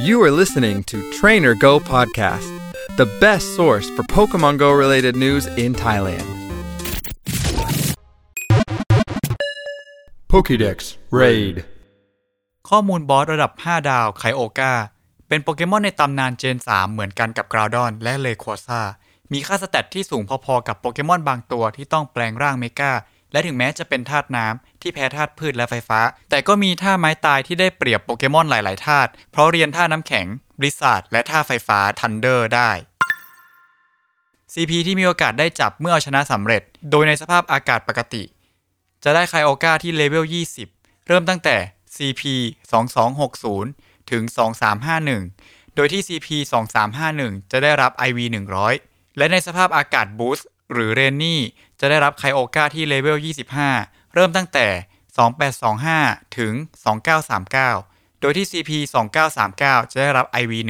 You are listening to Trainer Go Podcast, the best source for Pokemon Go related news in Thailand. Pokédex Raid ข้อมูลบอสระดับ 5 ดาวไคโอกาเป็นโปเกมอนในตำนานเจน 3 เหมือนกันกับกราวดอนและเลควอซ่ามีค่าสแตทที่สูงพอๆกับโปเกมอนบางตัวที่ต้องแปลงร่างเมกา และถึงแม้จะเป็นธาตุน้ำที่แพ้ธาตุพืชและไฟฟ้า แต่ก็มีท่าไม้ตายที่ได้เปรียบโปเกมอนหลาย ๆ ธาตุเพราะเรียนท่าน้ำแข็งบริษัทและท่าไฟฟ้าทันเดอร์ได้ CP ที่มีโอกาสได้จับเมื่อเอาชนะสำเร็จ โดยในสภาพอากาศปกติ จะได้ไคโอกาที่เลเวล 20 เริ่มตั้งแต่ CP 2260 ถึง 2351 โดยที่ CP 2351 จะได้รับ IV 100 และในสภาพอากาศบูสต์ หรือเรนนี่จะได้รับไคโอกาที่เลเวล 25 เริ่มตั้งแต่ 2825 ถึง 2939 โดยที่ CP 2939 จะได้รับ IV 100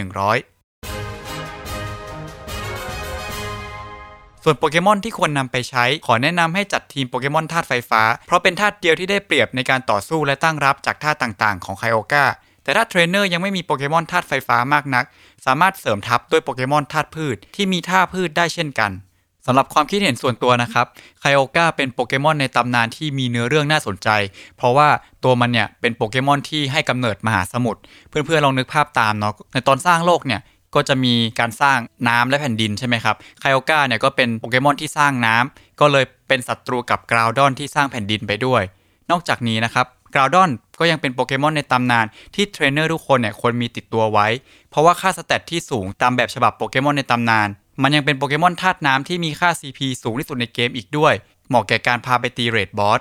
ส่วนโปเกมอนที่ควรนำไปใช้ ขอแนะนำให้จัดทีมโปเกมอนธาตุไฟฟ้า เพราะเป็นธาตุเดียวที่ได้เปรียบในการต่อสู้และตั้งรับจากธาตุต่างๆ ของไคโอกาแต่ถ้าเทรนเนอร์ยังไม่มีโปเกมอนธาตุไฟฟ้ามากนัก สามารถเสริมทับด้วยโปเกมอนธาตุพืชที่มีท่าพืชได้เช่นกัน สำหรับความคิดเห็นส่วนตัวนะครับไคโอกาเป็นโปเกมอนในตำนานที่มีเนื้อเรื่องน่าสนใจ เพราะว่าตัวมันเนี่ยเป็นโปเกมอนที่ให้กำเนิดมหาสมุทรเพื่อนๆลองนึกภาพตามเนาะในตอนสร้างโลกเนี่ยก็จะมีการสร้างน้ำและแผ่นดินใช่ไหมครับไคโอกาเนี่ยก็เป็นโปเกมอนที่สร้างน้ำก็เลยเป็นศัตรูกับกราวดอนที่สร้างแผ่นดินไปด้วย นอกจากนี้นะครับกราวดอนก็ยังเป็นโปเกมอนในตำนานที่เทรนเนอร์ทุกคนเนี่ยควรมีติดตัวไว้ เพราะว่าค่า stat ที่สูงตามแบบฉบับโปเกมอนในตำนาน มันยังเป็นโปเกมอนธาตุน้ำที่มีค่า CP สูงที่สุดในเกมอีกด้วย เหมาะแก่การพาไปตี raid boss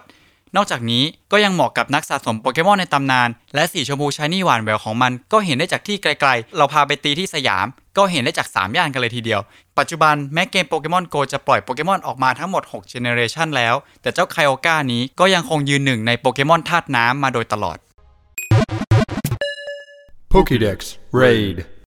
นอกจากนี้ก็ยังเหมาะกับนักสะสมโปเกมอนในตำนาน และสีชมพู shiny หวานแหววของมัน ก็เห็นได้จากที่ไกลๆ เราพาไปตีที่สยาม ก็เห็นได้จาก 3 ย่านกันเลยทีเดียว ปัจจุบันแม้เกมโปเกมอนโกจะปล่อยโปเกมอนออกมาทั้งหมด6 Generation แล้ว แต่เจ้าไคโอกานี้ก็ยังคงยืนหนึ่งในโปเกมอนธาตุน้ำมาโดยตลอด Pokédex Raid